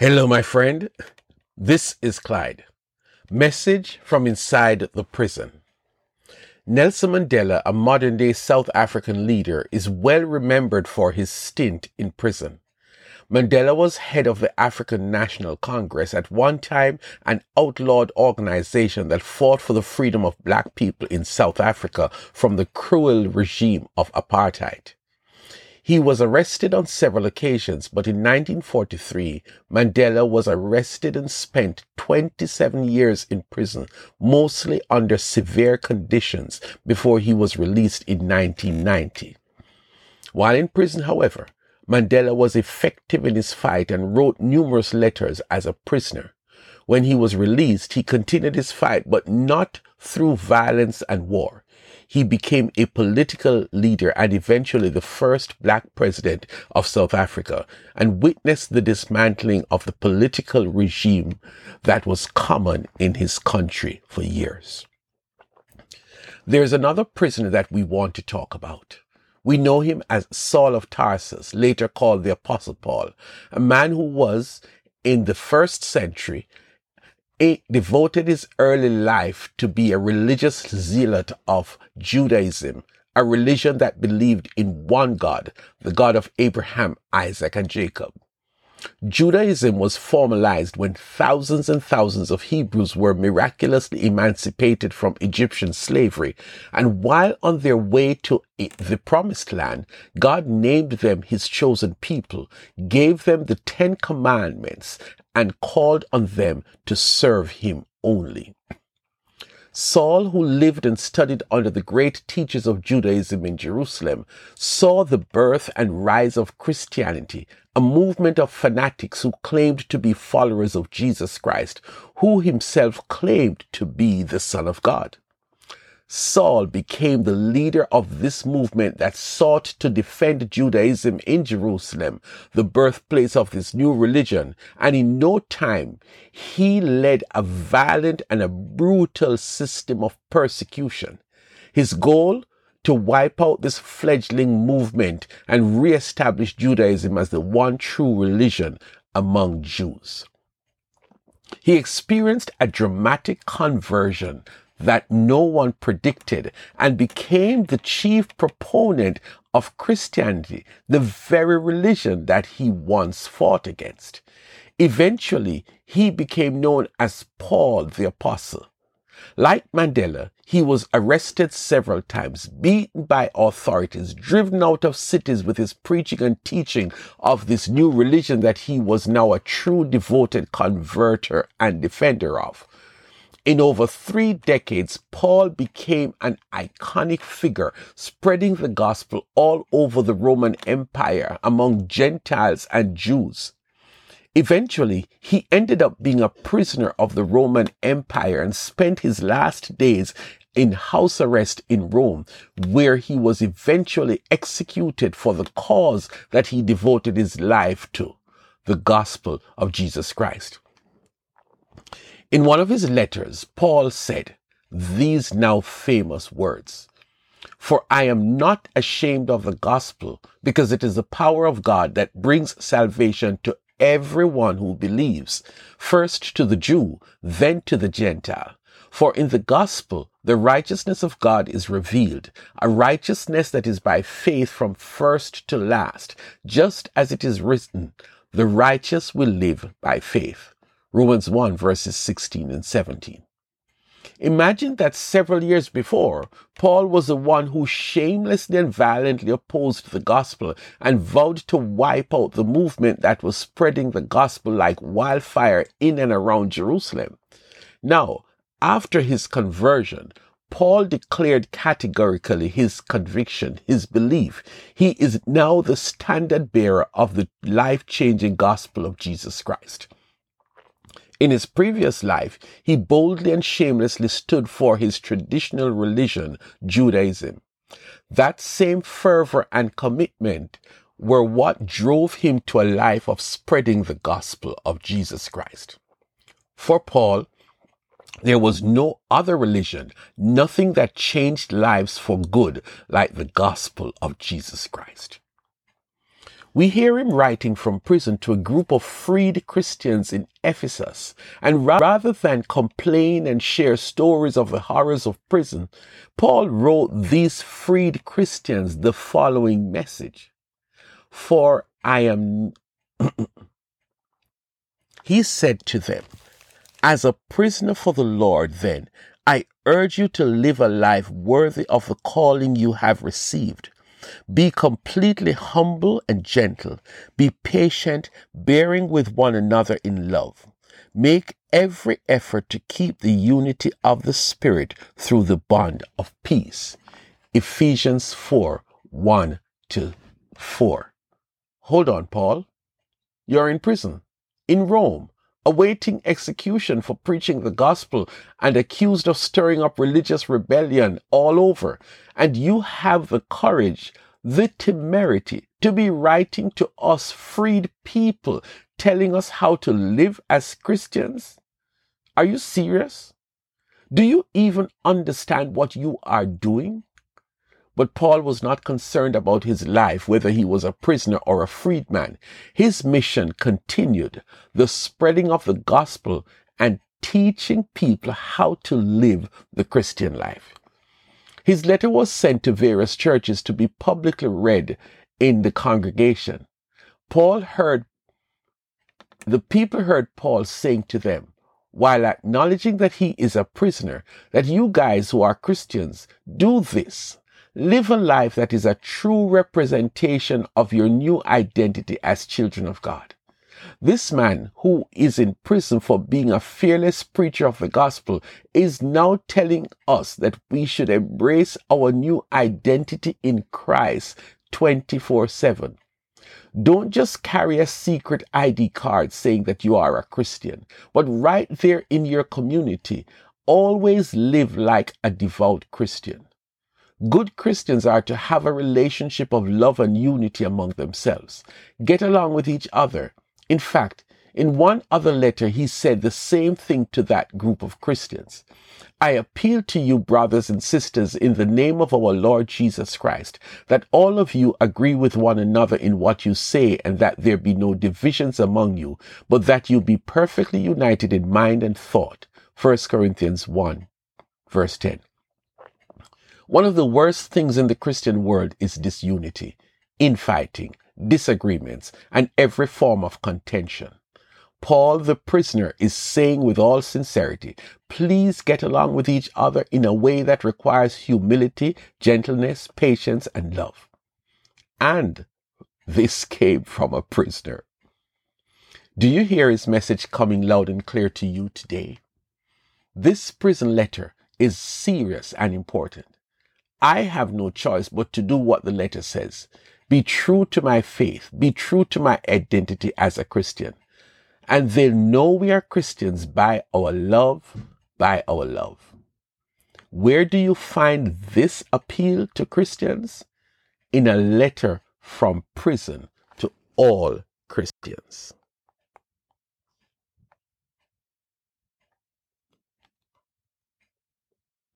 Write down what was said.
Hello, my friend. This is Clyde. Message from inside the prison. Nelson Mandela, a modern day South African leader, is well remembered for his stint in prison. Mandela was head of the African National Congress, at one time an outlawed organization that fought for the freedom of black people in South Africa from the cruel regime of apartheid. He was arrested on several occasions, but in 1943, Mandela was arrested and spent 27 years in prison, mostly under severe conditions, before he was released in 1990. While in prison, however, Mandela was effective in his fight and wrote numerous letters as a prisoner. When he was released, he continued his fight, but not through violence and war he became a political leader and eventually the first black president of South Africa and witnessed the dismantling of the political regime that was common in his country for years. There's another prisoner that we want to talk about. We know him as Saul of Tarsus, later called the Apostle Paul, a man who was in the first century devoted his early life to be a religious zealot of Judaism, a religion that believed in one God, the God of Abraham, Isaac, and Jacob. Judaism was formalized when thousands and thousands of Hebrews were miraculously emancipated from Egyptian slavery. And while on their way to the promised land, God named them his chosen people, gave them the Ten Commandments, and called on them to serve him only. Saul, who lived and studied under the great teachers of Judaism in Jerusalem, saw the birth and rise of Christianity, a movement of fanatics who claimed to be followers of Jesus Christ, who himself claimed to be the Son of God. Saul became the leader of this movement that sought to defend Judaism in Jerusalem, the birthplace of this new religion, and in no time he led a violent and a brutal system of persecution. His goal? To wipe out this fledgling movement and reestablish Judaism as the one true religion among Jews. He experienced a dramatic conversion that no one predicted and became the chief proponent of Christianity, the very religion that he once fought against. Eventually, he became known as Paul the Apostle. Like Mandela, he was arrested several times, beaten by authorities, driven out of cities with his preaching and teaching of this new religion that he was now a true devoted converter and defender of. In over three decades, Paul became an iconic figure, spreading the gospel all over the Roman Empire among Gentiles and Jews. Eventually, he ended up being a prisoner of the Roman Empire and spent his last days in house arrest in Rome, where he was eventually executed for the cause that he devoted his life to, the gospel of Jesus Christ. In one of his letters, Paul said these now famous words. For I am not ashamed of the gospel because it is the power of God that brings salvation to everyone who believes, first to the Jew, then to the Gentile. For in the gospel, the righteousness of God is revealed, a righteousness that is by faith from first to last, just as it is written, the righteous will live by faith. Romans 1 verses 16 and 17. Imagine that several years before, Paul was the one who shamelessly and violently opposed the gospel and vowed to wipe out the movement that was spreading the gospel like wildfire in and around Jerusalem. Now, after his conversion, Paul declared categorically his conviction, his belief. He is now the standard bearer of the life changing gospel of Jesus Christ. In his previous life, he boldly and shamelessly stood for his traditional religion, Judaism. That same fervor and commitment were what drove him to a life of spreading the gospel of Jesus Christ. For Paul, there was no other religion, nothing that changed lives for good like the gospel of Jesus Christ. We hear him writing from prison to a group of freed Christians in Ephesus, and rather than complain and share stories of the horrors of prison, Paul wrote these freed Christians the following message. For I am, he said to them, As a prisoner for the Lord, then, I urge you to live a life worthy of the calling you have received be completely humble and gentle. Be patient, bearing with one another in love. Make every effort to keep the unity of the Spirit through the bond of peace. Ephesians 4 1 to 4. Hold on, Paul. You're in prison, in Rome, awaiting execution for preaching the gospel and accused of stirring up religious rebellion all over. And you have the courage, the temerity to be writing to us freed people, telling us how to live as Christians? Are you serious? Do you even understand what you are doing? But Paul was not concerned about his life, whether he was a prisoner or a freedman. His mission continued, the spreading of the gospel and teaching people how to live the Christian life. His letter was sent to various churches to be publicly read in the congregation. Paul heard, the people heard Paul saying to them, while acknowledging that he is a prisoner, that you guys who are Christians do this Live a life that is a true representation of your new identity as children of God. This man, who is in prison for being a fearless preacher of the gospel, is now telling us that we should embrace our new identity in Christ 24 7. Don't just carry a secret ID card saying that you are a Christian, but right there in your community, always live like a devout Christian. Good Christians are to have a relationship of love and unity among themselves, get along with each other. In fact, in one other letter, he said the same thing to that group of Christians. I appeal to you, brothers and sisters, in the name of our Lord Jesus Christ, that all of you agree with one another in what you say and that there be no divisions among you, but that you be perfectly united in mind and thought. 1 Corinthians 1 verse 10. One of the worst things in the Christian world is disunity, infighting, disagreements, and every form of contention. Paul the prisoner is saying with all sincerity, please get along with each other in a way that requires humility, gentleness, patience, and love. And this came from a prisoner. Do you hear his message coming loud and clear to you today? This prison letter is serious and important. I have no choice but to do what the letter says. Be true to my faith. Be true to my identity as a Christian. And they'll know we are Christians by our love, by our love. Where do you find this appeal to Christians? In a letter from prison to all Christians.